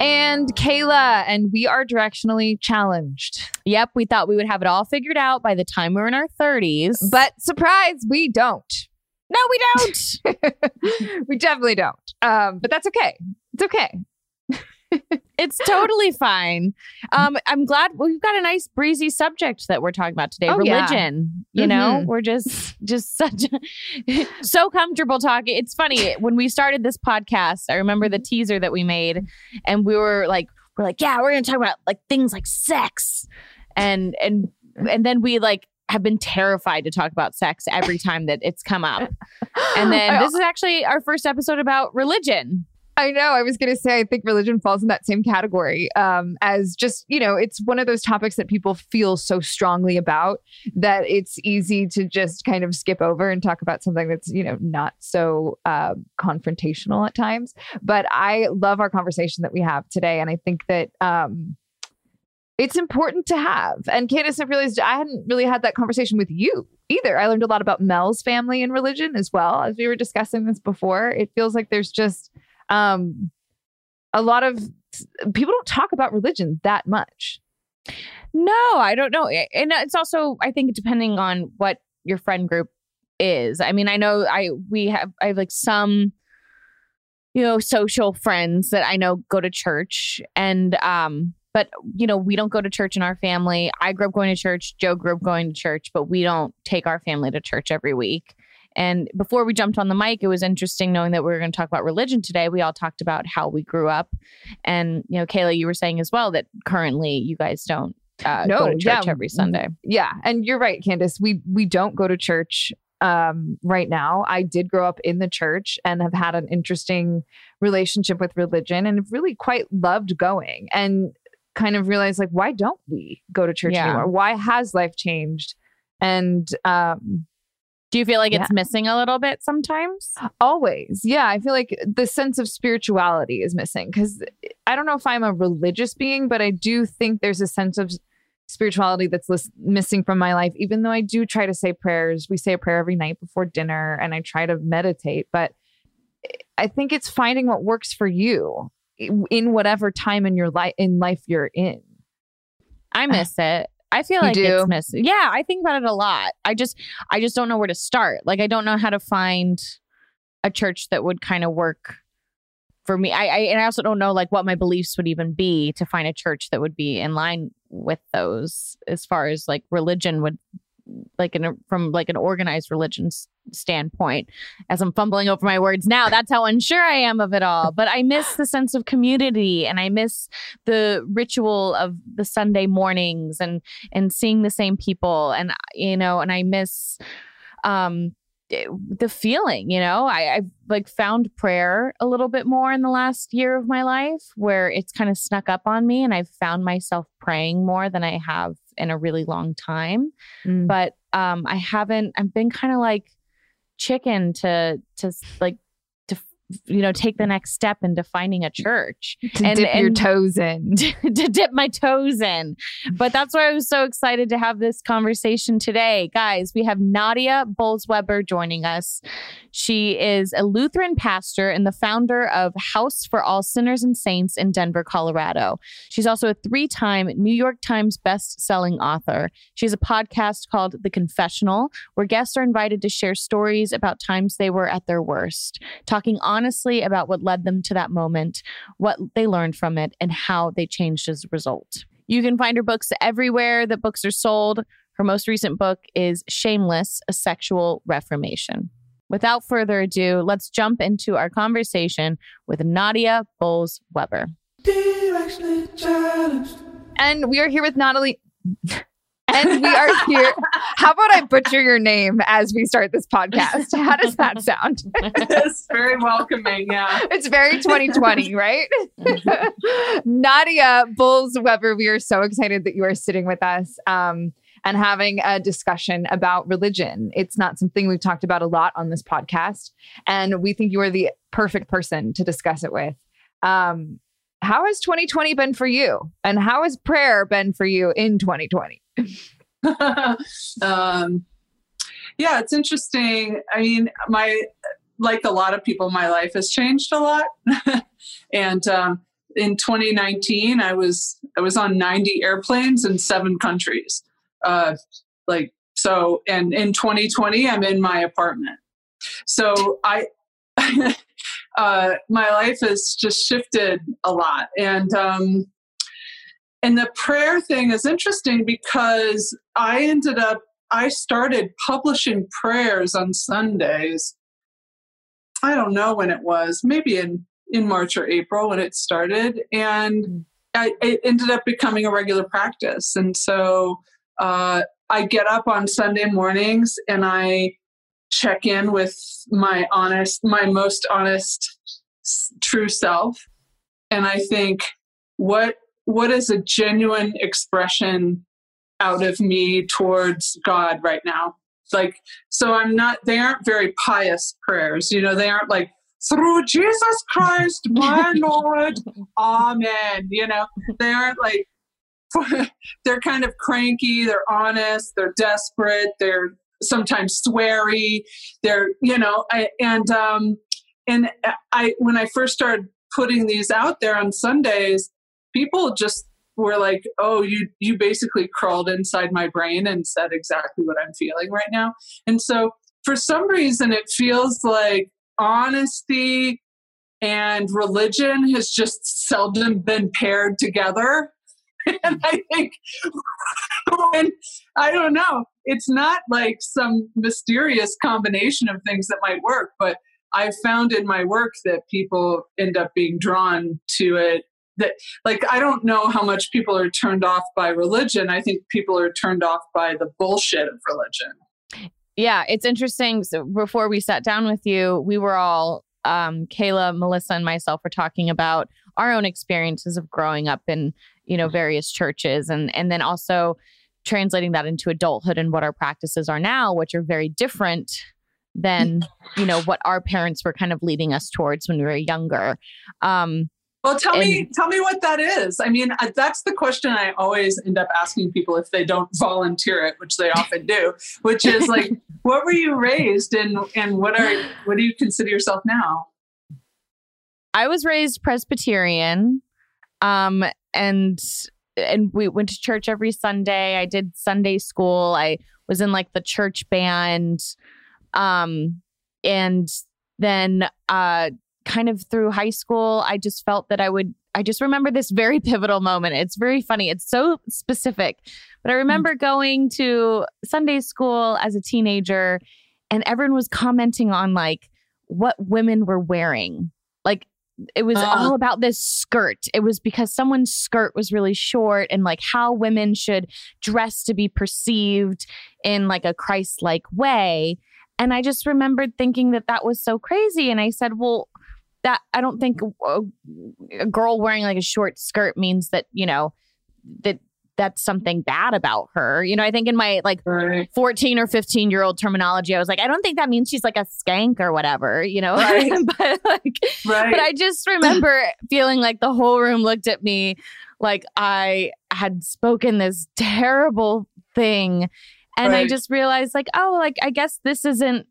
And Kayla, and we are directionally challenged. Yep, we thought we would have it all figured out by the time we were in our 30s. But surprise, we don't. No, we don't. we definitely don't. Um, but that's okay. It's okay. It's totally fine. Um, I'm glad we've got a nice breezy subject that we're talking about today. Oh, yeah. Religion. You Mhm. know, we're just just such a, so comfortable talking. It's funny when we started this podcast. I remember the teaser that we made, and we were like, we're like, yeah, we're gonna talk about like things like sex, and and and then we like have been terrified to talk about sex every time that it's come up. And then this is actually our first episode about religion. I know. I was going to say, I think religion falls in that same category um, as just, you know, it's one of those topics that people feel so strongly about that it's easy to just kind of skip over and talk about something that's, you know, not so uh, confrontational at times. But I love our conversation that we have today. And I think that, um, it's important to have. And Candace, I realized I hadn't really had that conversation with you either. I learned a lot about Mel's family and religion as well as we were discussing this before. It feels like there's just um, a lot of people don't talk about religion that much. No, I don't know. And it's also, I think, depending on what your friend group is. I mean, I know I we have I have like some, you know, social friends that I know go to church, and um, but you know, we don't go to church in our family. I grew up going to church. Joe grew up going to church, but we don't take our family to church every week. And before we jumped on the mic, it was interesting knowing that we were going to talk about religion today. We all talked about how we grew up, and you know, Kayla, you were saying as well that currently you guys don't uh, No, go to church yeah. every Sunday. Yeah, and you're right, Candace. We we don't go to church um, right now. I did grow up in the church and have had an interesting relationship with religion and have really quite loved going and kind of realized like, why don't we go to church Yeah. anymore? Why has life changed? And um, Do you feel like it's missing a little bit sometimes? always, yeah, I feel like the sense of spirituality is missing because I don't know if I'm a religious being, but I do think there's a sense of spirituality that's lis- missing from my life even though i do try to say prayers we say a prayer every night before dinner and i try to meditate but i think it's finding what works for you in whatever time in your life in life you're in I miss it. I feel You like do? it's missing. Yeah, I think about it a lot. I just I just don't know where to start. Like I don't know how to find a church that would kind of work for me. I, I and I also don't know like what my beliefs would even be to find a church that would be in line with those as far as like religion would like from like an organized religion standpoint. As i'm fumbling over my words now that's how unsure i am of it all. But i miss the sense of community and i miss the ritual of the sunday mornings and and seeing the same people. And you know and i miss um the feeling you know i i've like found prayer a little bit more in the last year of my life where it's kind of snuck up on me and i've found myself praying more than i have in a really long time Mm. but um i haven't i've been kind of like chicken to to like you know take the next step into finding a church to And- dip your toes in to dip my toes in. But that's why I was so excited to have this conversation today. Guys, we have Nadia Bolz-Weber joining us. She is a Lutheran pastor and the founder of House for All Sinners and Saints in Denver, Colorado. She's also a three time New York Times best-selling author. She has a podcast called The Confessional, where guests are invited to share stories about times they were at their worst, talking honestly about what led them to that moment what they learned from it, and how they changed as a result. You can find her books everywhere that books are sold. Her most recent book is Shameless, a Sexual Reformation. Without further ado, let's jump into our conversation with Nadia Bowles Weber. and we are here with natalie and we are here how about i butcher your name as we start this podcast how does that sound it's very welcoming. Yeah. it's very 2020, right? Nadia Bolz-Weber, we are so excited that you are sitting with us um, and having a discussion about religion. It's not something we've talked about a lot on this podcast, and we think you are the perfect person to discuss it with. Um, how has 2020 been for you? And how has prayer been for you in 2020? um, yeah, it's interesting. I mean, my like a lot of people, my life has changed a lot. and um, in 2019, I was I was on 90 airplanes in seven countries. Uh, like so, and in 2020, I'm in my apartment. So I. uh, my life has just shifted a lot, and um, and the prayer thing is interesting because I ended up I started publishing prayers on Sundays. I don't know when it was, maybe in in March or April when it started, and I, it ended up becoming a regular practice. And so uh, I get up on Sunday mornings and I check in with my honest, my most honest, true self, and I think what what is a genuine expression out of me towards God right now. Like, so I'm not, they aren't very pious prayers. You know, they aren't like, through Jesus Christ, my Lord, Amen. You know, they aren't like, they're kind of cranky, they're honest, they're desperate, they're sometimes sweary, they're, you know, I, and, um, and I, when I first started putting these out there on Sundays, people just were like, "Oh, you you basically crawled inside my brain and said exactly what I'm feeling right now." And so, for some reason, it feels like honesty and religion has just seldom been paired together. and I think when I don't know, it's not like some mysterious combination of things that might work, but I've found in my work that people end up being drawn to it that like i don't know how much people are turned off by religion i think people are turned off by the bullshit of religion Yeah, it's interesting. So before we sat down with you, we were all um, Kayla, Melissa, and myself were talking about our own experiences of growing up in you know various churches, and and then also translating that into adulthood and what our practices are now, which are very different than you know what our parents were kind of leading us towards when we were younger. Um, well, tell And- me, tell me what that is. I mean, that's the question I always end up asking people if they don't volunteer it, which they often do. Which is like, what were you raised, and and what are what do you consider yourself now? I was raised Presbyterian, um, and and we went to church every Sunday. I did Sunday school. I was in like the church band, um, and then uh, kind of through high school, I just felt that I would. I just remember this very pivotal moment. It's very funny. It's so specific, but I remember going to Sunday school as a teenager, and everyone was commenting on like what women were wearing. Like it was Uh. all about this skirt. It was because someone's skirt was really short and like how women should dress to be perceived in like a Christ like way. And I just remembered thinking that that was so crazy. And I said, well, that I don't think a, uh, a girl wearing like a short skirt means that, you know, that that's something bad about her. You know, I think in my like Right. 14 or 15 year old terminology, I was like, I don't think that means she's like a skank or whatever, you know? Right. but like, Right. but I just remember feeling like the whole room looked at me like I had spoken this terrible thing. And I just realized, like, oh, like, I guess this isn't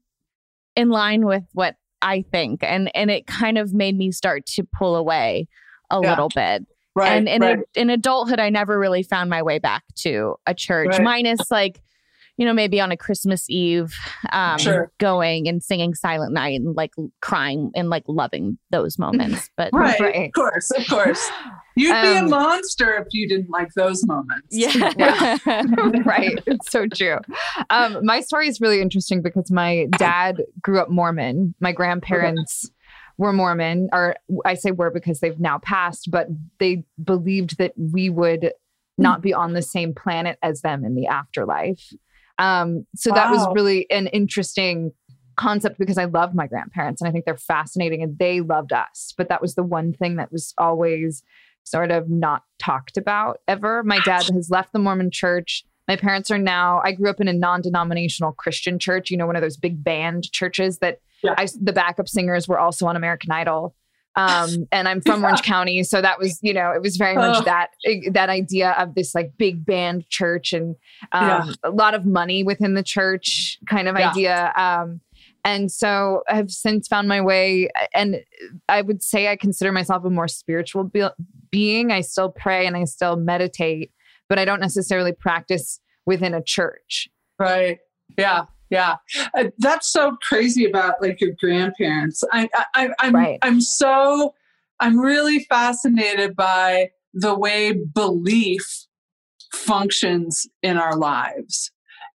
in line with what I think. And and it kind of made me start to pull away a Yeah. little bit. right. and in, right. in adulthood, I never really found my way back to a church, Right. minus like, you know, maybe on a Christmas Eve, um, Sure. going and singing Silent Night and like crying and like loving those moments. But right. Right. Of course. Of course. You'd be a Um, monster if you didn't like those moments. yeah, right. It's so true. Um, my story is really interesting because my dad grew up Mormon. My grandparents were Mormon, or I say were because they've now passed, but they believed that we would not be on the same planet as them in the afterlife. Um, so that was really an interesting concept because I love my grandparents and I think they're fascinating and they loved us. But that was the one thing that was always sort of not talked about ever. My dad has left the Mormon church. My parents are now, I grew up in a non denominational Christian church, you know, one of those big band churches that Yeah. I, the backup singers were also on American Idol. Um, and I'm from Orange County. So that was, you know, it was very much Oh. that, that idea of this like big band church and um, Yeah. a lot of money within the church kind of Yeah. idea. Um, and so I've since found my way, and I would say I consider myself a more spiritual be- being. I still pray and I still meditate, but I don't necessarily practice within a church. Right. Yeah. Yeah. Uh, that's so crazy about like your grandparents. I, I, I I'm, Right. I'm so, I'm really fascinated by the way belief functions in our lives.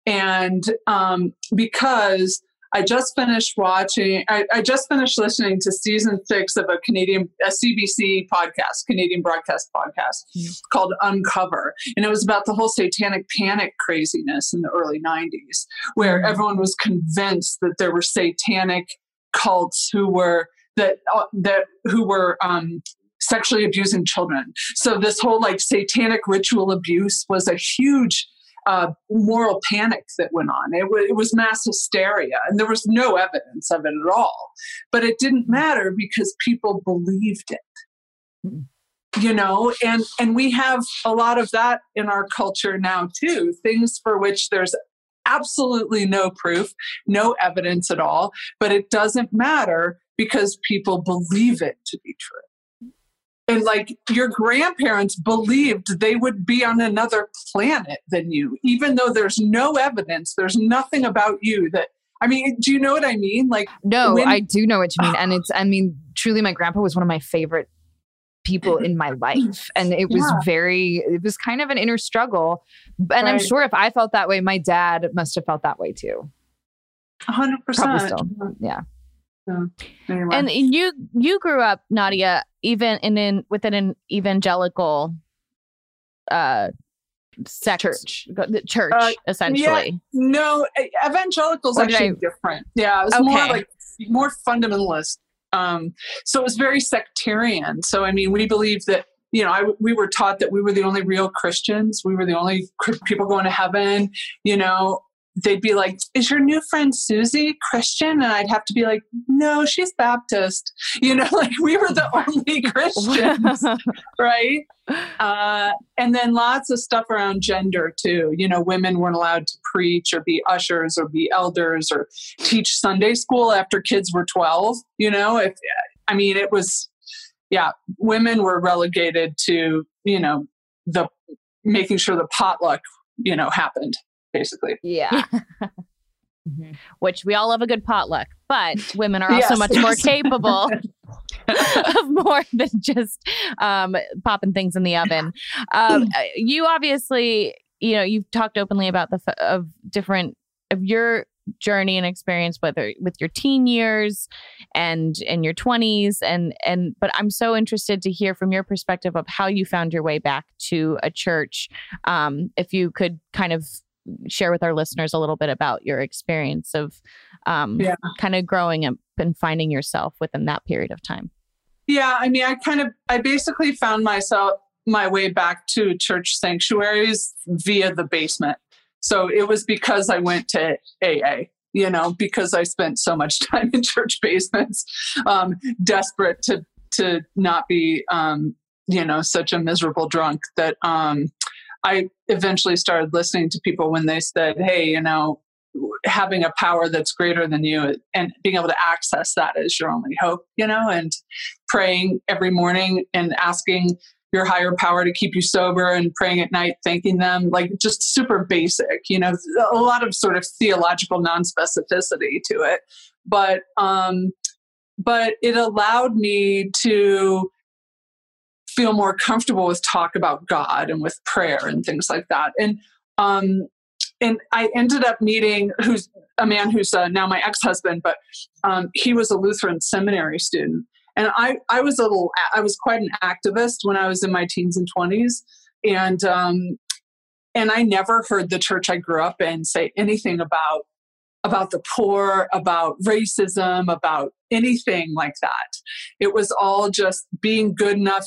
And um, because I just finished watching, I, I just finished listening to season six of a Canadian, a CBC podcast, Canadian broadcast podcast called Uncover. And it was about the whole satanic panic craziness in the early 90s, where everyone was convinced that there were satanic cults who were that uh, that who were um, sexually abusing children. So this whole like satanic ritual abuse was a huge uh, moral panic that went on. It, wa- it was mass hysteria, and there was no evidence of it at all. But it didn't matter because people believed it. You know, and and we have a lot of that in our culture now too. Things for which there's absolutely no proof, no evidence at all, but it doesn't matter because people believe it to be true. And like your grandparents believed they would be on another planet than you, even though there's no evidence, there's nothing about you that, I mean, do you know what I mean? Like, No, When- I do know what you mean. And it's, I mean, truly, my grandpa was one of my favorite people in my life. And it was Yeah. very, it was kind of an inner struggle. And I'm sure if I felt that way, my dad must have felt that way too. 100%. Probably still. Yeah. Anyway. and you you grew up, Nadia, even in, in within an evangelical uh sect, Church. the church Uh, essentially. No, e- evangelicals Or actually I- different. Yeah, it was more like more fundamentalist. Um, so it was very sectarian. So I mean, we believe that you know, I, we were taught that we were the only real Christians. We were the only cr- people going to heaven. You know, they'd be like, "Is your new friend Susie Christian?" And I'd have to be like, "No, she's Baptist." You know, like we were the only Christians, right? Uh, and then lots of stuff around gender too. You know, women weren't allowed to preach or be ushers or be elders or teach Sunday school after kids were twelve. You know, if I mean, it was, yeah, women were relegated to you know the making sure the potluck you know happened basically. Yeah. which we all love a good potluck, but women are also Yes, much more capable of more than just um, popping things in the oven. Um, uh, you obviously, you know, you've talked openly about the f- of different of your journey and experience, whether with your teen years and in your twenties, and and. But I'm so interested to hear from your perspective of how you found your way back to a church. Um, if you could kind of share with our listeners a little bit about your experience of um, Yeah. kind of growing up and finding yourself within that period of time. Yeah, I mean, I kind of, I basically found myself my way back to church sanctuaries via the basement. So it was because I went to AA, you know, because I spent so much time in church basements, um, desperate to to not be, um, you know, such a miserable drunk that um, I eventually started listening to people when they said, "Hey, you know." having a power that's greater than you and being able to access that is your only hope you know and praying every morning and asking your higher power to keep you sober and praying at night thanking them like just super basic you know a lot of sort of theological non-specificity to it but um but it allowed me to feel more comfortable with talk about god and with prayer and things like that. And um and i ended up meeting who's a man who's uh, now my ex-husband but um, he was a lutheran seminary student. And I, I was a little i was quite an activist when i was in my teens and 20s and um, and i never heard the church i grew up in say anything about about the poor about racism about anything like that. It was all just being good enough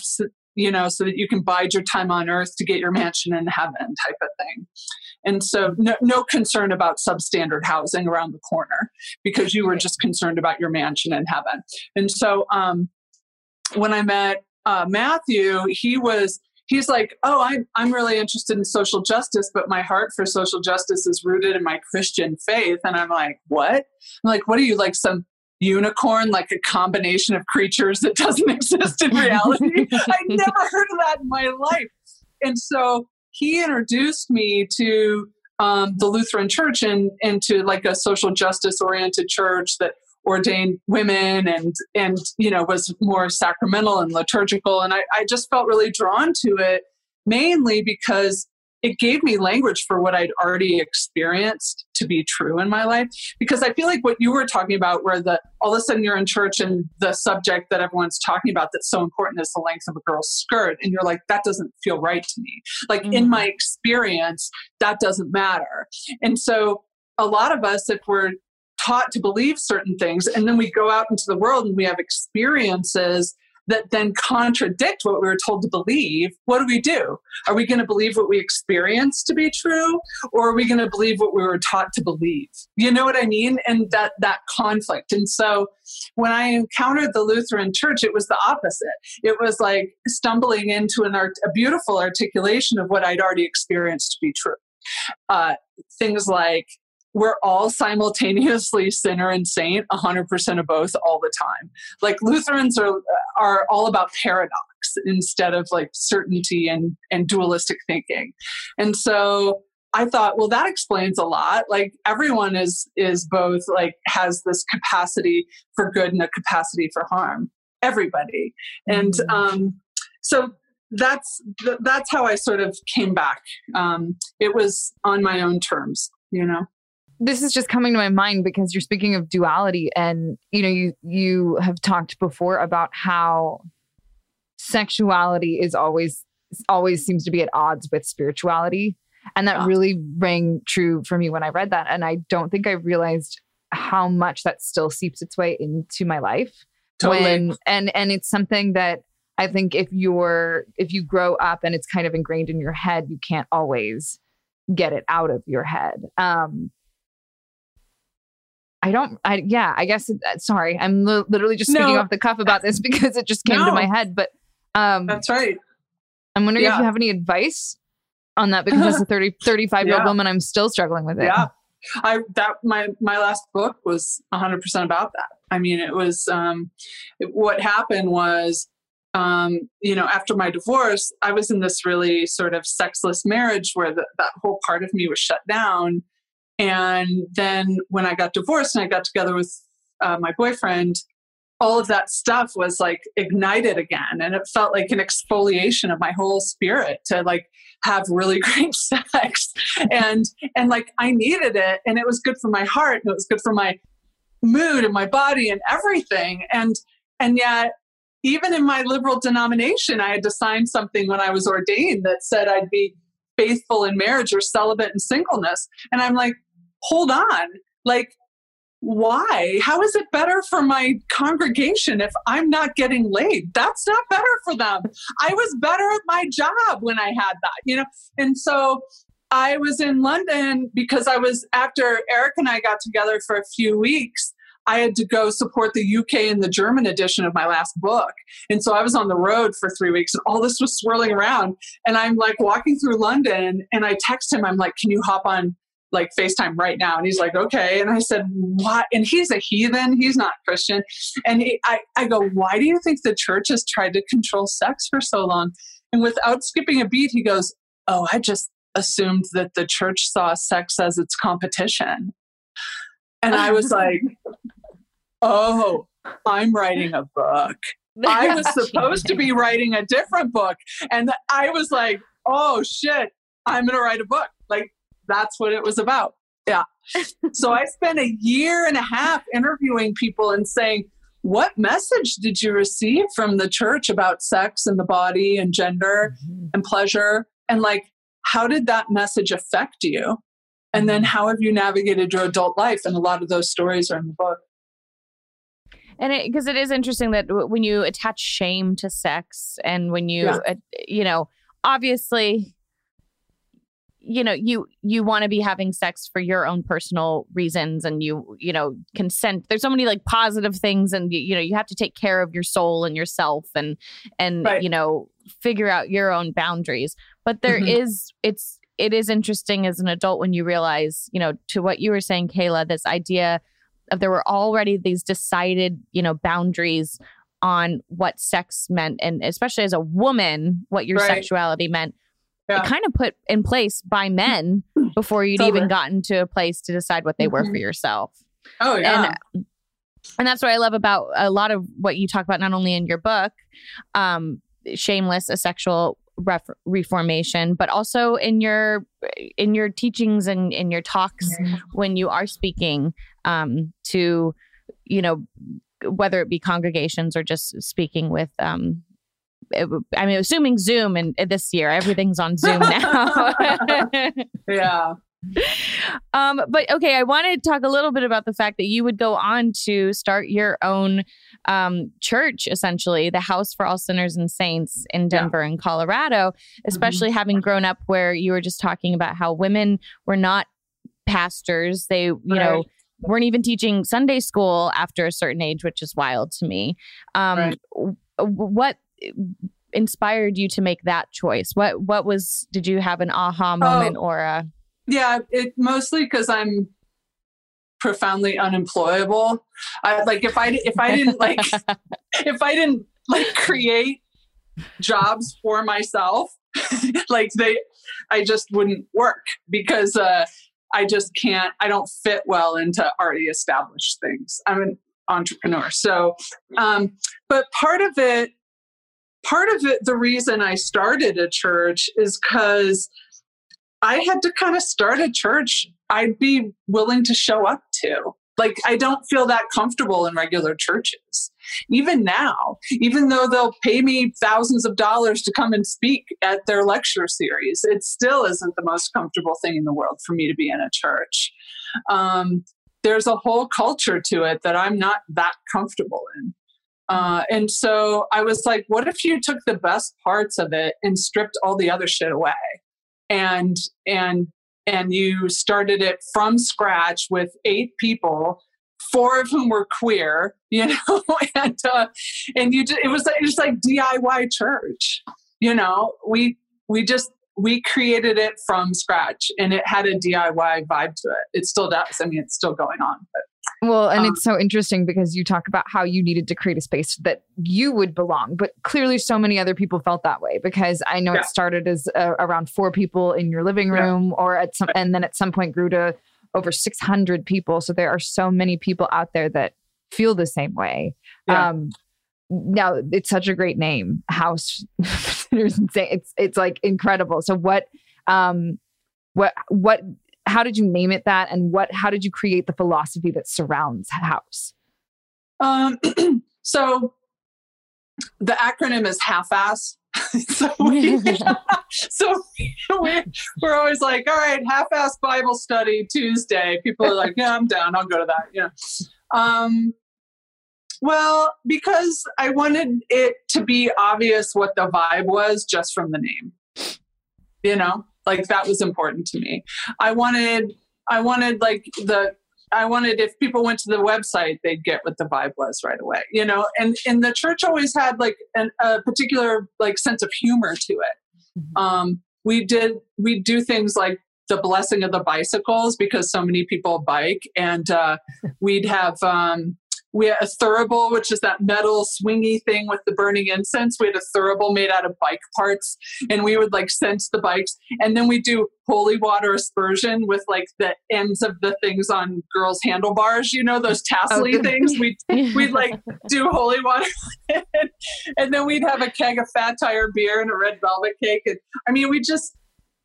you know so that you can bide your time on earth to get your mansion in heaven type of thing. And so no, no concern about substandard housing around the corner because you were just concerned about your mansion in heaven. And so um, when i met uh, matthew he was he's like oh I'm, I'm really interested in social justice but my heart for social justice is rooted in my christian faith. And i'm like what? I'm like what are you like some unicorn like a combination of creatures that doesn't exist in reality. I never heard of that in my life. And so he introduced me to um, the lutheran church and, and to like a social justice oriented church that ordained women and and you know was more sacramental and liturgical. And I, I just felt really drawn to it mainly because it gave me language for what I'd already experienced to be true in my life. Because I feel like what you were talking about, where the all of a sudden you're in church and the subject that everyone's talking about that's so important is the length of a girl's skirt, and you're like, that doesn't feel right to me. Like in mm-hmm. my experience, that doesn't matter. And so a lot of us, if we're taught to believe certain things, and then we go out into the world and we have experiences that then contradict what we were told to believe, what do we do? Are we going to believe what we experience to be true, or are we going to believe what we were taught to believe? You know what I mean? And that that conflict. And so, when I encountered the Lutheran Church, it was the opposite. It was like stumbling into an art, a beautiful articulation of what I'd already experienced to be true. Uh, things like we're all simultaneously sinner and saint 100% of both all the time. Like lutherans are are all about paradox instead of like certainty and and dualistic thinking. And so i thought well that explains a lot. Like everyone is is both like has this capacity for good and a capacity for harm. Everybody. And um so that's that's how i sort of came back. Um it was on my own terms you know this is just coming to my mind because you're speaking of duality and you know you you have talked before about how sexuality is always always seems to be at odds with spirituality And that really rang true for me when I read that. And I don't think I realized how much that still seeps its way into my life. Totally. When and and it's something that I think if you're if you grow up and it's kind of ingrained in your head, you can't always get it out of your head. Um I don't I yeah, I guess uh, sorry. I'm li- literally just speaking No. off the cuff about this because it just came to my head, but um That's right. I'm wondering if you have any advice on that because as a 30 35 year old Yeah. woman I'm still struggling with it. Yeah. I that my my last book was 100% about that. I mean, it was um it, what happened was um you know, after my divorce, I was in this really sort of sexless marriage where the, that whole part of me was shut down. And then when I got divorced and I got together with uh, my boyfriend, all of that stuff was like ignited again. And it felt like an exfoliation of my whole spirit to like have really great sex. And and like i needed it and it was good for my heart and it was good for my mood and my body and everything. And and yet even in my liberal denomination i had to sign something when i was ordained that said i'd be faithful in marriage or celibate in singleness and i'm like hold on like why? How is it better for my congregation if I'm not getting laid? That's not better for them. I was better at my job when I had that, you know? And so I was in London because I was, after Eric and I got together for a few weeks, I had to go support the UK and the German edition of my last book. And so I was on the road for three weeks and all this was swirling around. And I'm like walking through London and I text him, I'm like, can you hop on like FaceTime right now. And he's like, okay. And I said, what? And he's a heathen. He's not Christian. And he, I, I go, why do you think the church has tried to control sex for so long? And without skipping a beat, he goes, oh, I just assumed that the church saw sex as its competition. And I was like, oh, I'm writing a book. I was supposed to be writing a different book. And I was like, oh shit, I'm going to write a book. Like, that's what it was about. Yeah. so I spent a year and a half interviewing people and saying, what message did you receive from the church about sex and the body and gender mm-hmm. and pleasure? And like, how did that message affect you? And then how have you navigated your adult life? And a lot of those stories are in the book. And because it, is interesting that w- when you attach shame to sex and when you, Yeah. uh, you know, obviously, you know, you you want to be having sex for your own personal reasons, and you you know consent. There's so many like positive things, and you, you know you have to take care of your soul and yourself, and and Right. you know figure out your own boundaries. But there is Mhm. it's it is interesting as an adult when you realize, you know, to what you were saying, Kayla, this idea of there were already these decided, you know, boundaries on what sex meant, and especially as a woman, what your Right. sexuality meant. Yeah. It kind of put in place by men before you'd even gotten to a place to decide what they were for Mhm. yourself. Oh, yeah. And and that's what I love about a lot of what you talk about, not only in your book, um, "Shameless: A Sexual Ref- Reformation," but also in your in your teachings and in your talks when you are speaking um, to, you know, whether it be congregations or just speaking with. Um, it- I mean, assuming Zoom and this year everything's on Zoom now. yeah. Um, but okay, I want to talk a little bit about the fact that you would go on to start your own um, church, essentially, the House for All Sinners and Saints in Yeah. Denver and Colorado, especially having grown up where you were just talking about how women were not pastors. They, you know, weren't even teaching Sunday school after a certain age, which is wild to me. Um, Right. What inspired you to make that choice? What what was did you have an aha moment or a Yeah, it mostly because I'm profoundly unemployable. I like if I if I didn't like if I didn't like create jobs for myself, like they, I just wouldn't work because uh, I just can't. I don't fit well into already established things. I'm an entrepreneur, so. Um, but part of it, part of it, the reason I started a church is because I had to kind of start a church I'd be willing to show up to. like I don't feel that comfortable in regular churches. Even now, even though they'll pay me thousands of dollars to come and speak at their lecture series, it still isn't the most comfortable thing in the world for me to be in a church. Um, there's a whole culture to it that I'm not that comfortable in. Uh, and so I was like, what if you took the best parts of it and stripped all the other shit away? And and and you started it from scratch with eight people four of whom were queer you know and uh, and you just, it was like just like diy church you know? We we just we created it from scratch and it had a diy vibe to it. It still does. I mean it's still going on but well, and um, it's so interesting because you talk about how you needed to create a space that you would belong, but clearly so many other people felt that way because I know yeah. it started as uh, around four people in your living room yeah. or at some and then at some point grew to over 600 people. So there are so many people out there that feel the same way. Yeah. Um now it's such a great name, House It's it's like incredible. So what um what what how did you name it that? And what how did you create the philosophy that surrounds house? Um, so the acronym is half-ass. So we, so we, we're always like all right half-ass bible study tuesday. People are like yeah i'm down. I'll go to that. Yeah. Um, well because i wanted it to be obvious what the vibe was just from the name. You know like that was important to me. I wanted i wanted like the i wanted if people went to the website they'd get what the vibe was right away you know? And and the church always had like an, a particular like sense of humor to it. Mm-hmm. um we did we do things like the blessing of the bicycles because so many people bike and uh, we'd have um, we had a thurible, which is that metal swingy thing with the burning incense. We had a thurible made out of bike parts, and we would like cense the bikes. And then we do holy water aspersion with like the ends of the things on girls' handlebars. You know those tassely oh, things. We we'd like do holy water, and then we'd have a keg of fat tire beer and a red velvet cake. And I mean, we just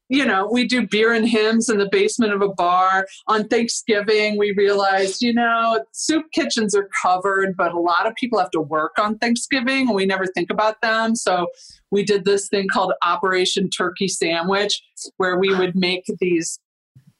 you know, we do beer and hymns in the basement of a bar. On Thanksgiving, we realized, you know, soup kitchens are covered, but a lot of people have to work on Thanksgiving and we never think about them. So we did this thing called Operation Turkey Sandwich, where we would make these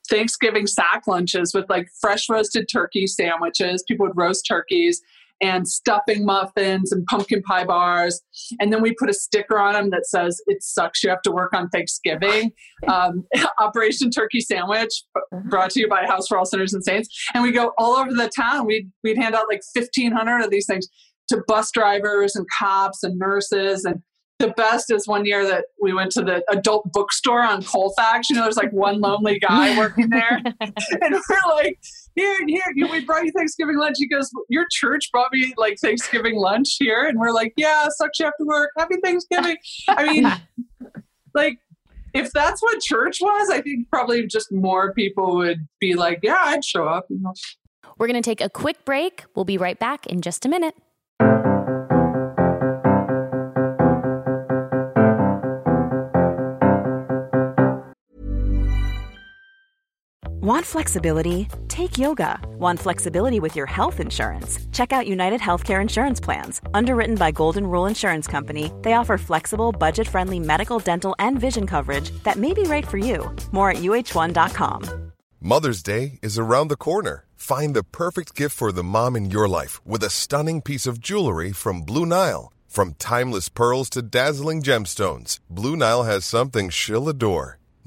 Thanksgiving sack lunches with like fresh roasted turkey sandwiches. People would roast turkeys and stuffing muffins and pumpkin pie bars. And then we put a sticker on them that says, It sucks you have to work on Thanksgiving. Um, Operation Turkey Sandwich, brought to you by House for All Sinners and Saints. And we go all over the town. We'd, we'd hand out like 1,500 of these things to bus drivers and cops and nurses and the best is one year that we went to the adult bookstore on Colfax. You know, there's like one lonely guy working there. and we're like, here, here, we brought you Thanksgiving lunch. He goes, Your church brought me like Thanksgiving lunch here. And we're like, Yeah, sucks you have to work. Happy Thanksgiving. I mean, like, if that's what church was, I think probably just more people would be like, Yeah, I'd show up. You know? We're going to take a quick break. We'll be right back in just a minute. Want flexibility? Take yoga. Want flexibility with your health insurance? Check out United Healthcare Insurance Plans. Underwritten by Golden Rule Insurance Company, they offer flexible, budget friendly medical, dental, and vision coverage that may be right for you. More at uh1.com. Mother's Day is around the corner. Find the perfect gift for the mom in your life with a stunning piece of jewelry from Blue Nile. From timeless pearls to dazzling gemstones, Blue Nile has something she'll adore.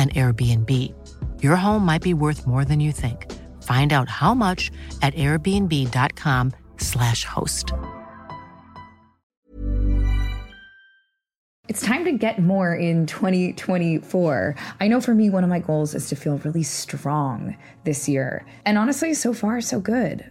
an Airbnb. Your home might be worth more than you think. Find out how much at airbnb.com/slash host. It's time to get more in 2024. I know for me, one of my goals is to feel really strong this year. And honestly, so far, so good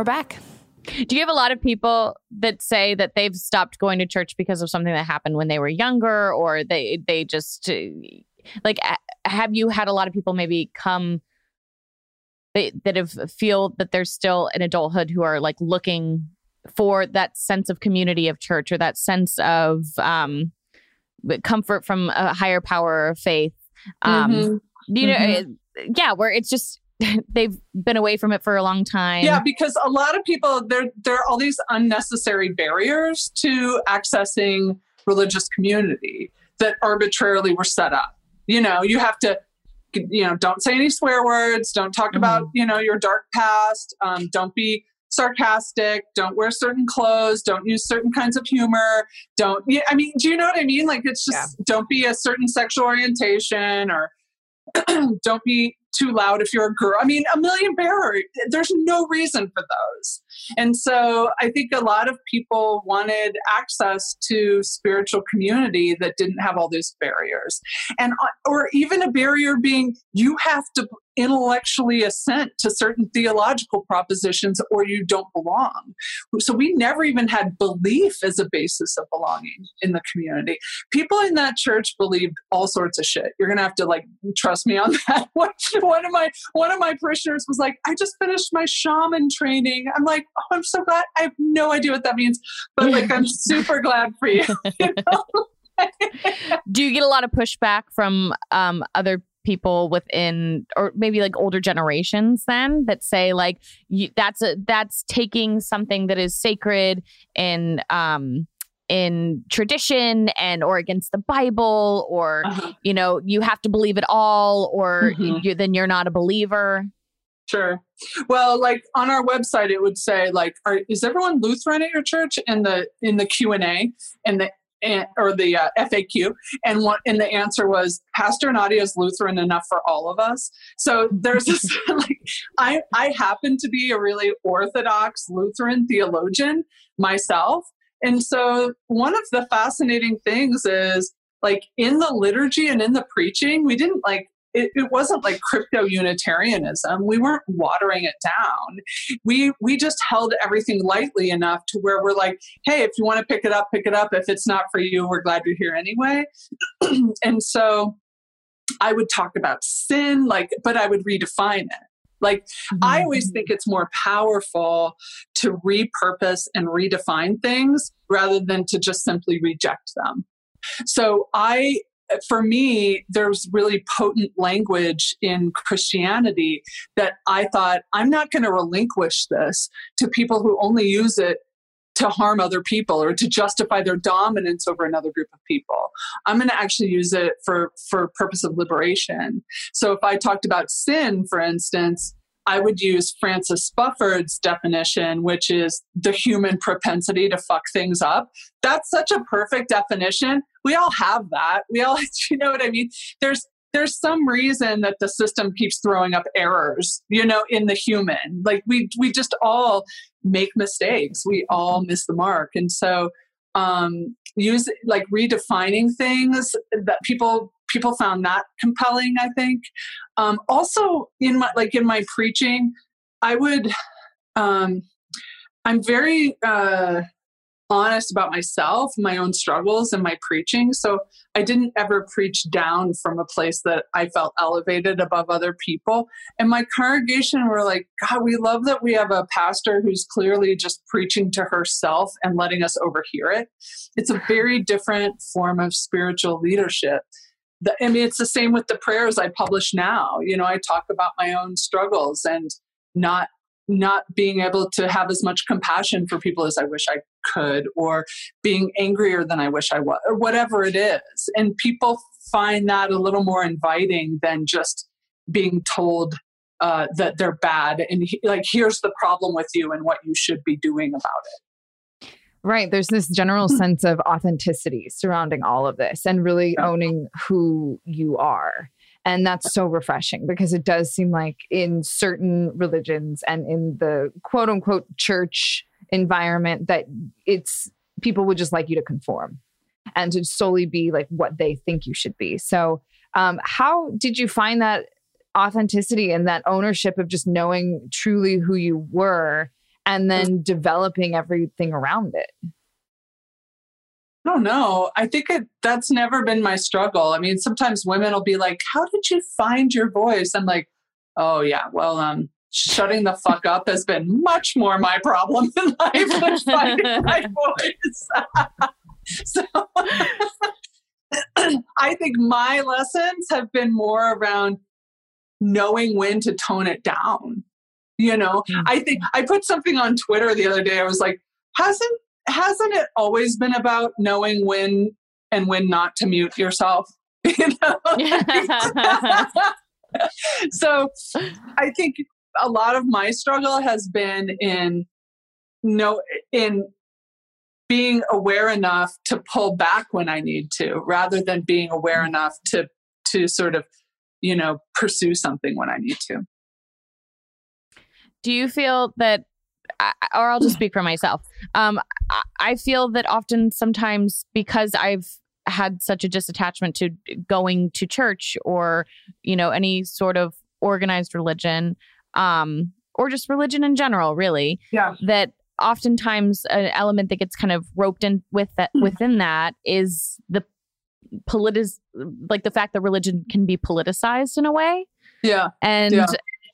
We're back. Do you have a lot of people that say that they've stopped going to church because of something that happened when they were younger, or they they just uh, like have you had a lot of people maybe come that that have feel that there's still in adulthood who are like looking for that sense of community of church or that sense of um, comfort from a higher power of faith. Um, mm-hmm. You know, mm-hmm. yeah, where it's just they've been away from it for a long time. Yeah, because a lot of people there there are all these unnecessary barriers to accessing religious community that arbitrarily were set up. You know, you have to you know, don't say any swear words, don't talk mm-hmm. about, you know, your dark past, um, don't be sarcastic, don't wear certain clothes, don't use certain kinds of humor, don't I mean, do you know what I mean? Like it's just yeah. don't be a certain sexual orientation or don't be too loud if you're a girl. I mean, a million barriers. There's no reason for those. And so I think a lot of people wanted access to spiritual community that didn't have all those barriers. And uh, or even a barrier being you have to intellectually assent to certain theological propositions or you don't belong. So we never even had belief as a basis of belonging in the community. People in that church believed all sorts of shit. You're gonna have to like trust me on that. one of my one of my parishioners was like, I just finished my shaman training. I'm like, oh, I'm so glad. I have no idea what that means, but like I'm super glad for you. you know? Do you get a lot of pushback from um, other people within or maybe like older generations then that say like you, that's a that's taking something that is sacred in um in tradition and or against the bible or uh-huh. you know you have to believe it all or mm-hmm. you, then you're not a believer Sure. Well, like on our website, it would say like, are, "Is everyone Lutheran at your church?" In the in the Q and A, and the and, or the uh, FAQ, and what and the answer was Pastor Nadia is Lutheran enough for all of us. So there's this like I I happen to be a really orthodox Lutheran theologian myself, and so one of the fascinating things is like in the liturgy and in the preaching, we didn't like it, it wasn't like crypto Unitarianism. We weren't watering it down. We we just held everything lightly enough to where we're like, hey, if you want to pick it up, pick it up. If it's not for you, we're glad you're here anyway. and so I would talk about sin, like, but I would redefine it. Like, mm-hmm. I always think it's more powerful to repurpose and redefine things rather than to just simply reject them. So I for me, there's really potent language in Christianity that I thought, I'm not going to relinquish this to people who only use it to harm other people or to justify their dominance over another group of people. I'm going to actually use it for, for purpose of liberation. So if I talked about sin, for instance, I would use Francis Spufford's definition, which is the human propensity to fuck things up. That's such a perfect definition. We all have that. We all, you know what I mean? There's there's some reason that the system keeps throwing up errors, you know, in the human. Like we we just all make mistakes. We all miss the mark. And so um use like redefining things that people people found that compelling i think um, also in my like in my preaching i would um, i'm very uh, honest about myself my own struggles and my preaching. So i didn't ever preach down from a place that i felt elevated above other people. And my congregation were like god we love that we have a pastor who's clearly just preaching to herself and letting us overhear it. It's a very different form of spiritual leadership. The, I mean, it's the same with the prayers I publish now. You know, I talk about my own struggles and not not being able to have as much compassion for people as I wish I could, or being angrier than I wish I was, or whatever it is. And people find that a little more inviting than just being told uh, that they're bad and he, like here's the problem with you and what you should be doing about it. Right. There's this general hmm. sense of authenticity surrounding all of this and really owning who you are. And that's so refreshing because it does seem like in certain religions and in the quote unquote church environment that it's people would just like you to conform and to solely be like what they think you should be. So, um, how did you find that authenticity and that ownership of just knowing truly who you were and then developing everything around it? I don't know. I think it, that's never been my struggle. I mean, sometimes women will be like, "How did you find your voice?" I'm like, "Oh yeah, well, um, shutting the fuck up has been much more my problem in life than finding my voice." so, I think my lessons have been more around knowing when to tone it down you know mm-hmm. i think i put something on twitter the other day i was like hasn't hasn't it always been about knowing when and when not to mute yourself you know so i think a lot of my struggle has been in no in being aware enough to pull back when i need to rather than being aware mm. enough to to sort of you know pursue something when i need to do you feel that or I'll just speak for myself. Um, I feel that often sometimes because I've had such a disattachment to going to church or, you know, any sort of organized religion, um, or just religion in general, really. Yeah. That oftentimes an element that gets kind of roped in with that hmm. within that is the politiz like the fact that religion can be politicized in a way. Yeah. And yeah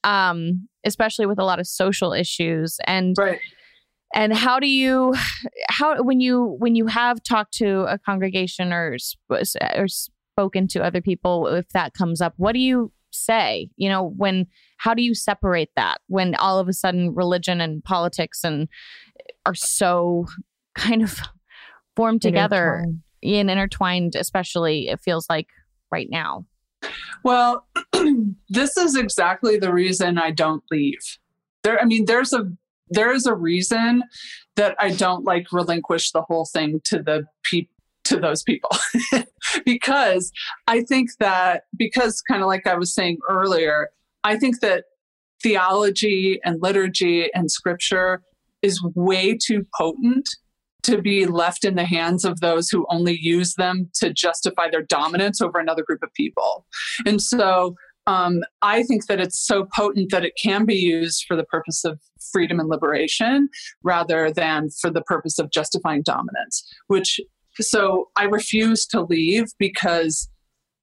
um, especially with a lot of social issues and right. and how do you how when you when you have talked to a congregation or or spoken to other people if that comes up what do you say? You know, when how do you separate that when all of a sudden religion and politics and are so kind of formed together and intertwined, especially it feels like right now? Well, this is exactly the reason I don't leave. There, I mean, there's a there is a reason that I don't like relinquish the whole thing to the people to those people because I think that because kind of like I was saying earlier, I think that theology and liturgy and scripture is way too potent to be left in the hands of those who only use them to justify their dominance over another group of people. And so um, I think that it's so potent that it can be used for the purpose of freedom and liberation rather than for the purpose of justifying dominance, which so I refuse to leave because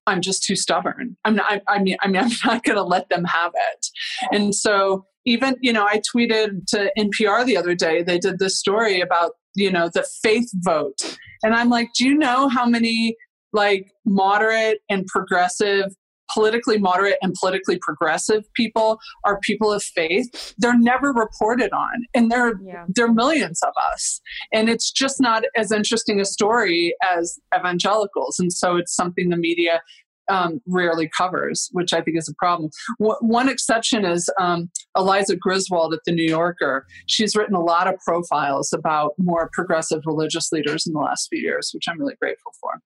I'm just too stubborn. I'm not, I, I mean, I mean, I'm not going to let them have it. And so even, you know, I tweeted to NPR the other day, they did this story about, you know, the faith vote. And I'm like, do you know how many like moderate and progressive politically moderate and politically progressive people are people of faith they're never reported on and there yeah. there are millions of us and it's just not as interesting a story as evangelicals and so it's something the media um, rarely covers, which I think is a problem. W- one exception is um, Eliza Griswold at the New Yorker. She's written a lot of profiles about more progressive religious leaders in the last few years, which I'm really grateful for.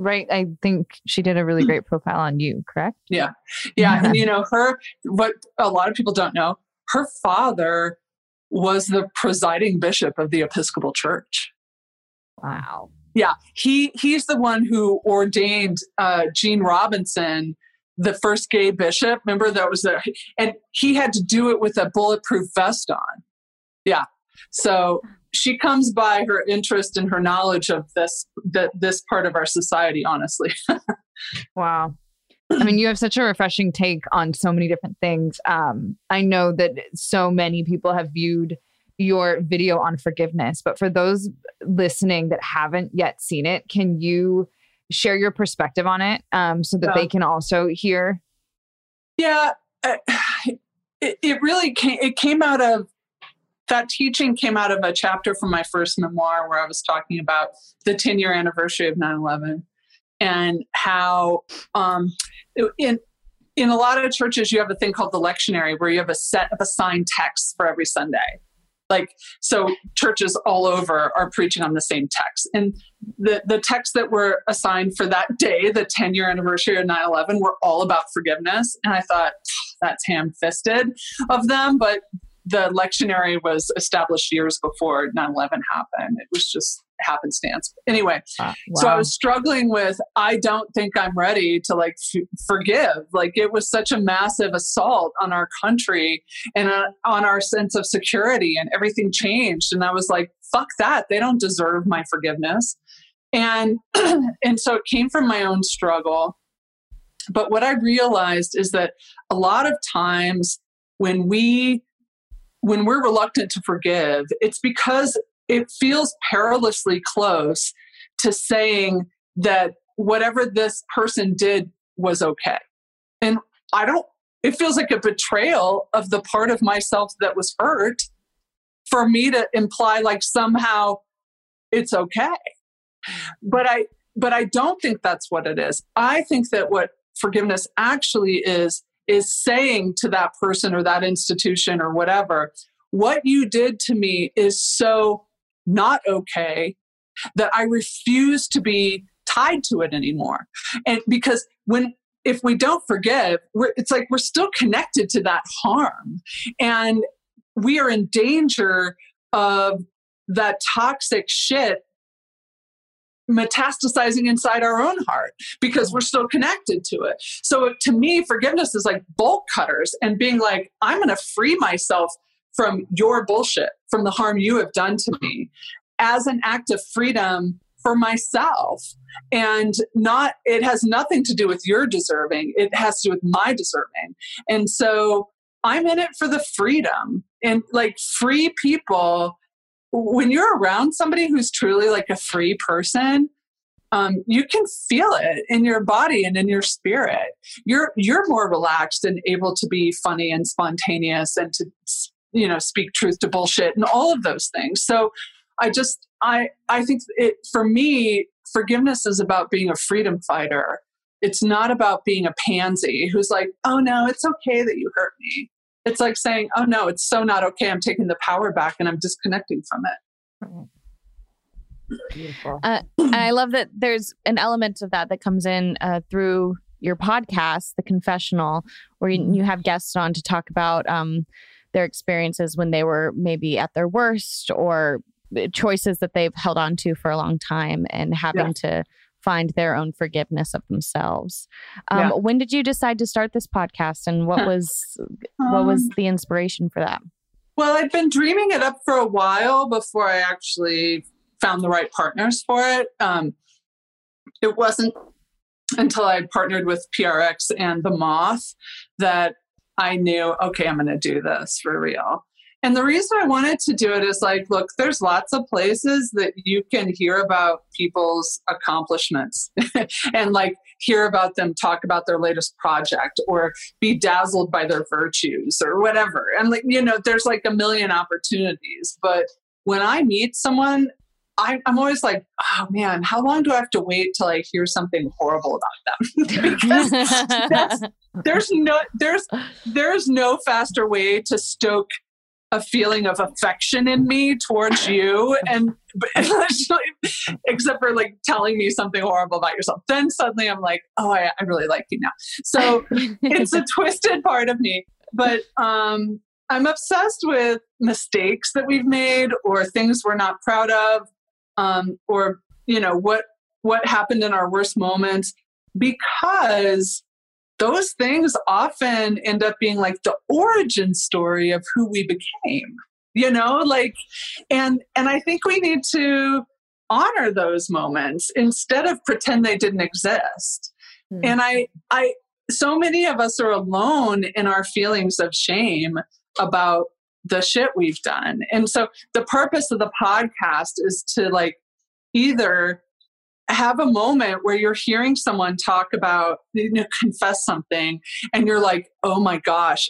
Right. I think she did a really great profile on you, correct? Yeah. Yeah. and you know, her, what a lot of people don't know, her father was the presiding bishop of the Episcopal Church. Wow. Yeah. He he's the one who ordained uh, Gene Robinson, the first gay bishop. Remember that was there, and he had to do it with a bulletproof vest on. Yeah. So she comes by her interest and her knowledge of this that this part of our society honestly. Wow. I mean you have such a refreshing take on so many different things. Um, i know that so many people have viewed your video on forgiveness but for those listening that haven't yet seen it can you share your perspective on it um, so that yeah. they can also hear? Yeah uh, it, it really came it came out of that teaching came out of a chapter from my first memoir where I was talking about the 10 year anniversary of 9 11 and how um, in in a lot of churches you have a thing called the lectionary where you have a set of assigned texts for every Sunday. Like so churches all over are preaching on the same text. And the, the texts that were assigned for that day, the 10 year anniversary of 9-11, were all about forgiveness. And I thought, that's ham fisted of them, but the lectionary was established years before 9-11 happened. It was just happenstance. Anyway wow. so i was struggling with i don't think i'm ready to like f- forgive. Like it was such a massive assault on our country and uh, on our sense of security and everything changed. And i was like fuck that. They don't deserve my forgiveness. And and so it came from my own struggle. But what i realized is that a lot of times when we when we're reluctant to forgive, it's because it feels perilously close to saying that whatever this person did was okay. And I don't, it feels like a betrayal of the part of myself that was hurt for me to imply like somehow it's okay. But I, but I don't think that's what it is. I think that what forgiveness actually is is saying to that person or that institution or whatever, what you did to me is so not okay that I refuse to be tied to it anymore. And because when if we don't forgive, it's like we're still connected to that harm. And we are in danger of that toxic shit metastasizing inside our own heart because we're still connected to it. So to me, forgiveness is like bolt cutters and being like, I'm going to free myself from your bullshit, from the harm you have done to me as an act of freedom for myself. And not, it has nothing to do with your deserving, it has to do with my deserving. And so I'm in it for the freedom and like free people when you're around somebody who's truly like a free person, um, you can feel it in your body and in your spirit. You're you're more relaxed and able to be funny and spontaneous and to you know speak truth to bullshit and all of those things. So I just I I think it for me forgiveness is about being a freedom fighter. It's not about being a pansy who's like, oh no, it's okay that you hurt me. It's like saying, oh no, it's so not okay. I'm taking the power back and I'm disconnecting from it. Beautiful. Uh, and I love that there's an element of that that comes in uh, through your podcast, The Confessional, where you, you have guests on to talk about um, their experiences when they were maybe at their worst or uh, choices that they've held on to for a long time and having yeah. to find their own forgiveness of themselves. Um, yeah. When did you decide to start this podcast, and what was what was um, the inspiration for that? Well, I'd been dreaming it up for a while before I actually found the right partners for it. Um, it wasn't until I partnered with PRX and The Moth that I knew, okay, I'm going to do this for real. And the reason I wanted to do it is like, look, there's lots of places that you can hear about people's accomplishments and like hear about them talk about their latest project or be dazzled by their virtues or whatever. And like, you know, there's like a million opportunities. But when I meet someone I, am always like, oh man, how long do I have to wait till I hear something horrible about them? because there's no there's there's no faster way to stoke a feeling of affection in me towards you and except for like telling me something horrible about yourself. Then suddenly i'm like oh i, I really like you now. So it's a twisted part of me but um i'm obsessed with mistakes that we've made or things we're not proud of um, or you know what what happened in our worst moments because those things often end up being like the origin story of who we became you know like and and i think we need to honor those moments instead of pretend they didn't exist mm. and i i so many of us are alone in our feelings of shame about the shit we've done. And so the purpose of the podcast is to like either have a moment where you're hearing someone talk about, you know, confess something and you're like, oh my gosh,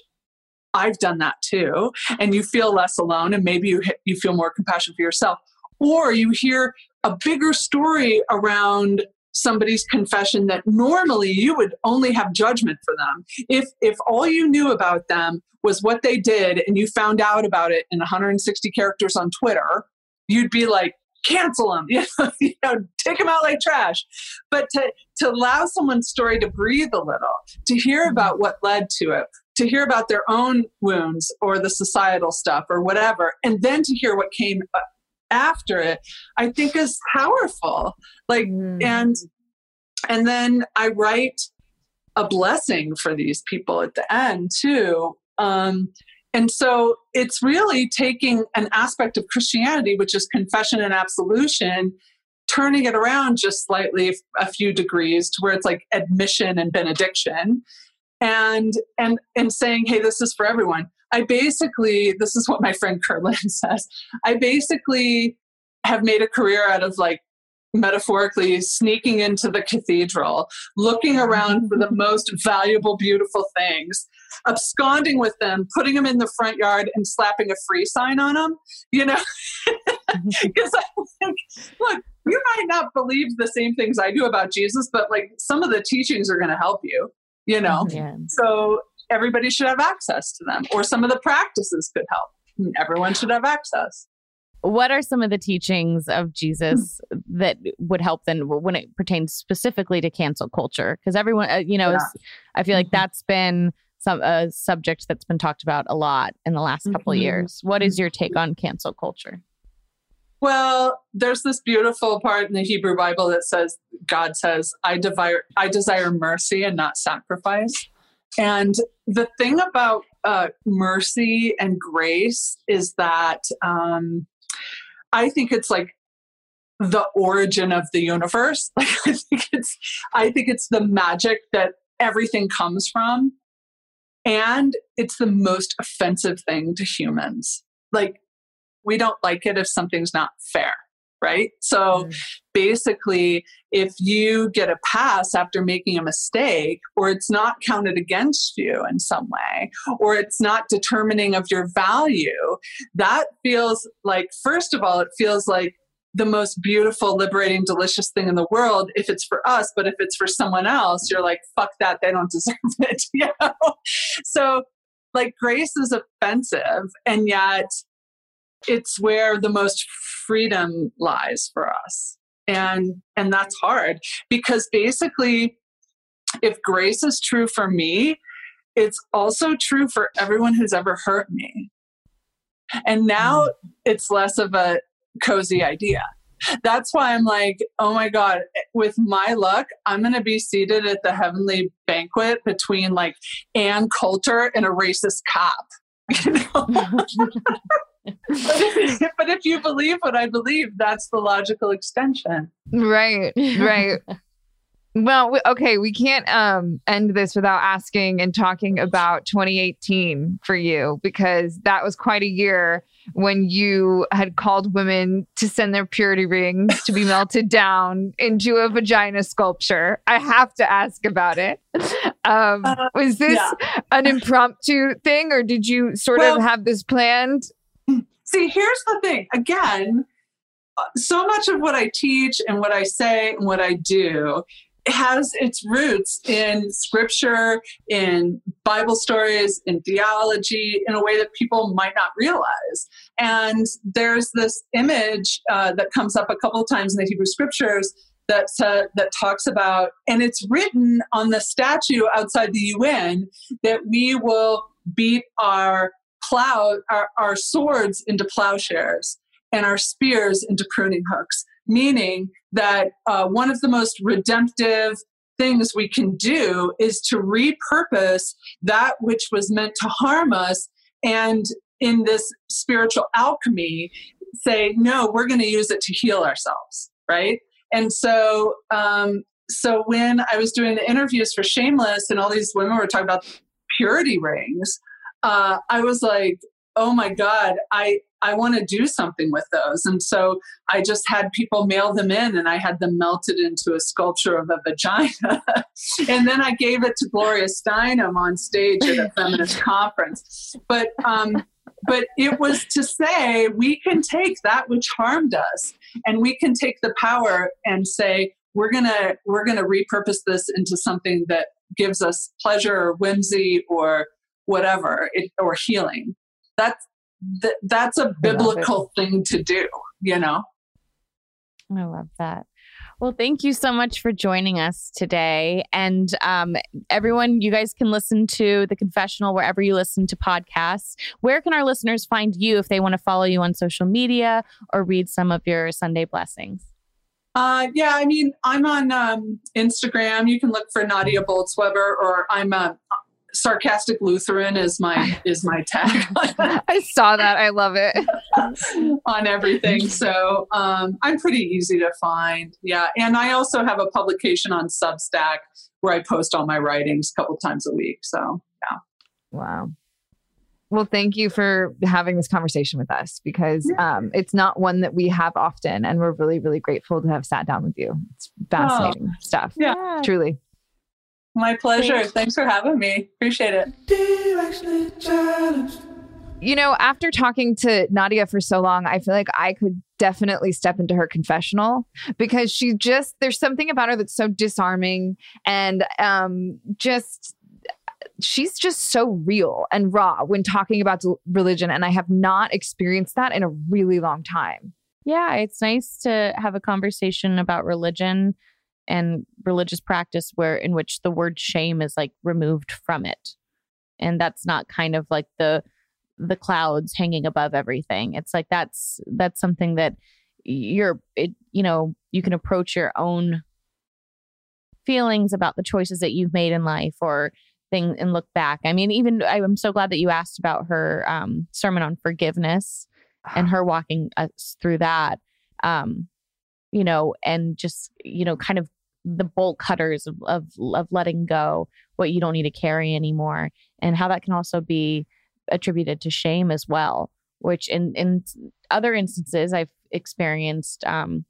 I've done that too. And you feel less alone and maybe you, you feel more compassion for yourself. Or you hear a bigger story around somebody's confession that normally you would only have judgment for them if if all you knew about them was what they did and you found out about it in 160 characters on twitter you'd be like cancel them you know, you know take them out like trash but to to allow someone's story to breathe a little to hear mm-hmm. about what led to it to hear about their own wounds or the societal stuff or whatever and then to hear what came after it i think is powerful like mm. and and then i write a blessing for these people at the end too um, and so it's really taking an aspect of christianity which is confession and absolution turning it around just slightly a few degrees to where it's like admission and benediction and and and saying hey this is for everyone I basically, this is what my friend Curlin says. I basically have made a career out of like metaphorically sneaking into the cathedral, looking around for the most valuable, beautiful things, absconding with them, putting them in the front yard, and slapping a free sign on them. You know, because I think, look, you might not believe the same things I do about Jesus, but like some of the teachings are going to help you. You know, yeah. so everybody should have access to them, or some of the practices could help. Everyone should have access. What are some of the teachings of Jesus that would help then when it pertains specifically to cancel culture? Because everyone, uh, you know, yeah. I feel like mm-hmm. that's been some a subject that's been talked about a lot in the last couple mm-hmm. years. What is your take on cancel culture? Well, there's this beautiful part in the Hebrew Bible that says God says, "I desire I desire mercy and not sacrifice." And the thing about uh, mercy and grace is that um, I think it's like the origin of the universe. Like I think it's I think it's the magic that everything comes from. And it's the most offensive thing to humans. Like we don't like it if something's not fair. right? So mm. basically, if you get a pass after making a mistake, or it's not counted against you in some way, or it's not determining of your value, that feels like, first of all, it feels like the most beautiful, liberating, delicious thing in the world if it's for us, but if it's for someone else, you're like, fuck that, they don't deserve it. you know? So like grace is offensive and yet it's where the most freedom lies for us and and that's hard because basically if grace is true for me it's also true for everyone who's ever hurt me and now mm. it's less of a cozy idea that's why I'm like, oh my God, with my luck, I'm going to be seated at the heavenly banquet between like Ann Coulter and a racist cop. You know? but, if, but if you believe what I believe, that's the logical extension. Right, right. Well, okay, we can't um, end this without asking and talking about 2018 for you because that was quite a year when you had called women to send their purity rings to be melted down into a vagina sculpture. I have to ask about it. Um, uh, was this yeah. an impromptu thing or did you sort well, of have this planned? See, here's the thing again, uh, so much of what I teach and what I say and what I do has its roots in scripture, in Bible stories, in theology, in a way that people might not realize. And there's this image uh, that comes up a couple of times in the Hebrew scriptures that uh, that talks about, and it's written on the statue outside the UN that we will beat our plow our, our swords into plowshares and our spears into pruning hooks meaning that uh, one of the most redemptive things we can do is to repurpose that which was meant to harm us and in this spiritual alchemy say no we're going to use it to heal ourselves right? And so um, so when i was doing the interviews for shameless and all these women were talking about purity rings uh, i was like oh my god i i want to do something with those. And so i just had people mail them in and i had them melted into a sculpture of a vagina. And then i gave it to gloria steinem on stage at a feminist conference. But um but it was to say we can take that which harmed us and we can take the power and say we're gonna we're gonna repurpose this into something that gives us pleasure or whimsy or whatever it, or healing that's th- that's a biblical thing to do you know i love that well, thank you so much for joining us today. And um, everyone, you guys can listen to The Confessional wherever you listen to podcasts. Where can our listeners find you if they want to follow you on social media or read some of your Sunday blessings? Uh, yeah, I mean, I'm on um, Instagram. You can look for Nadia Bolz-Weber, or I'm uh, sarcastic Lutheran is my is my tag. I saw that. I love it on everything. So um, I'm pretty easy to find. Yeah, and I also have a publication on Substack where I post all my writings a couple times a week. So yeah. Wow. Well, thank you for having this conversation with us because um, it's not one that we have often, and we're really, really grateful to have sat down with you. It's fascinating oh, stuff. Yeah, truly. My pleasure. Thanks. Thanks for having me. Appreciate it. You know, after talking to Nadia for so long, I feel like I could definitely step into her confessional because she just there's something about her that's so disarming and um just she's just so real and raw when talking about religion and I have not experienced that in a really long time. Yeah, it's nice to have a conversation about religion and religious practice where in which the word shame is like removed from it. And that's not kind of like the the clouds hanging above everything. It's like that's that's something that you're it you know you can approach your own feelings about the choices that you've made in life or thing and look back. I mean even i'm so glad that you asked about her um, sermon on forgiveness and her walking us through that. Um, you know and just you know kind of the bolt cutters of, of, of letting go what you don't need to carry anymore and how that can also be attributed to shame as well which in in other instances i've experienced, um,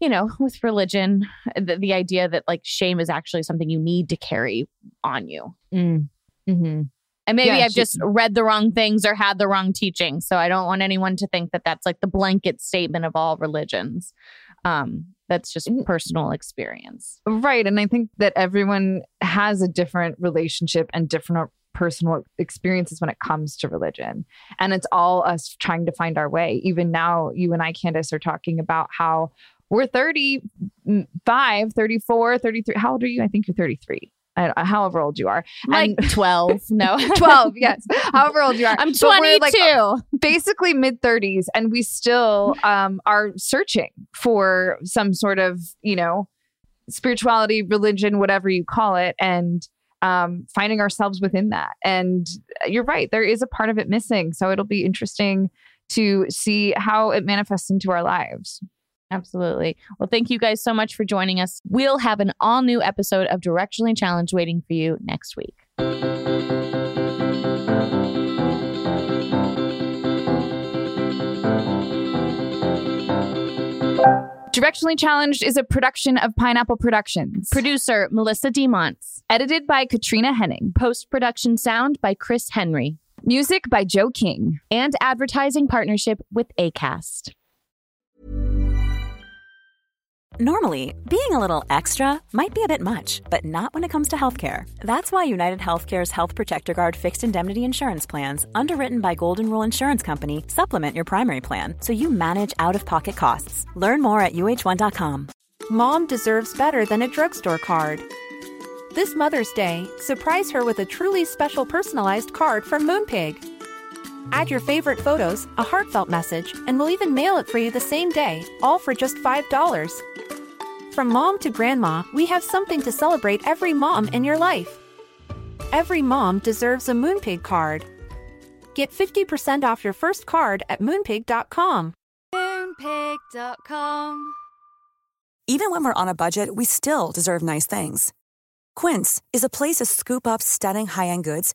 you know, with religion, the, the idea that like shame is actually something you need to carry on you. Mm. Mm-hmm. And maybe Yeah, I've she- just read the wrong things or had the wrong teaching. So I don't want anyone to think that that's like the blanket statement of all religions. Um, that's just personal experience. Right. And I think that everyone has a different relationship and different personal experiences when it comes to religion. And it's all us trying to find our way. Even now, you and I, Candace, are talking about how we're 35, 34, 33. How old are you? I think you're 33. I, however old you are. Like 12. No. 12, yes. However old you are. I'm But we're, like, 22. basically mid 30s and we still um, are searching for some sort of you know spirituality religion whatever you call it and um, finding ourselves within that and you're right there is a part of it missing so it'll be interesting to see how it manifests into our lives Absolutely. Well, thank you guys so much for joining us. We'll have an all new episode of Directionally Challenged waiting for you next week. directionally challenged is a production of pineapple productions Producer Melissa DeMonts. edited by katrina henning Post production sound by Chris Henry. music by joe king And advertising partnership with ACAST. Normally, being a little extra might be a bit much, but not when it comes to healthcare. That's why United Healthcare's Health Protector Guard fixed indemnity insurance plans, underwritten by Golden Rule Insurance Company, supplement your primary plan so you manage out of pocket costs. Learn more at uh1.com. Mom deserves better than a drugstore card. This Mother's Day, surprise her with a truly special personalized card from Moonpig. Add your favorite photos, a heartfelt message, and we'll even mail it for you the same day, all for just $5. From mom to grandma, we have something to celebrate every mom in your life. Every mom deserves a Moonpig card. Get 50% off your first card at moonpig.com. Moonpig.com. Even when we're on a budget, we still deserve nice things. Quince is a place to scoop up stunning high end goods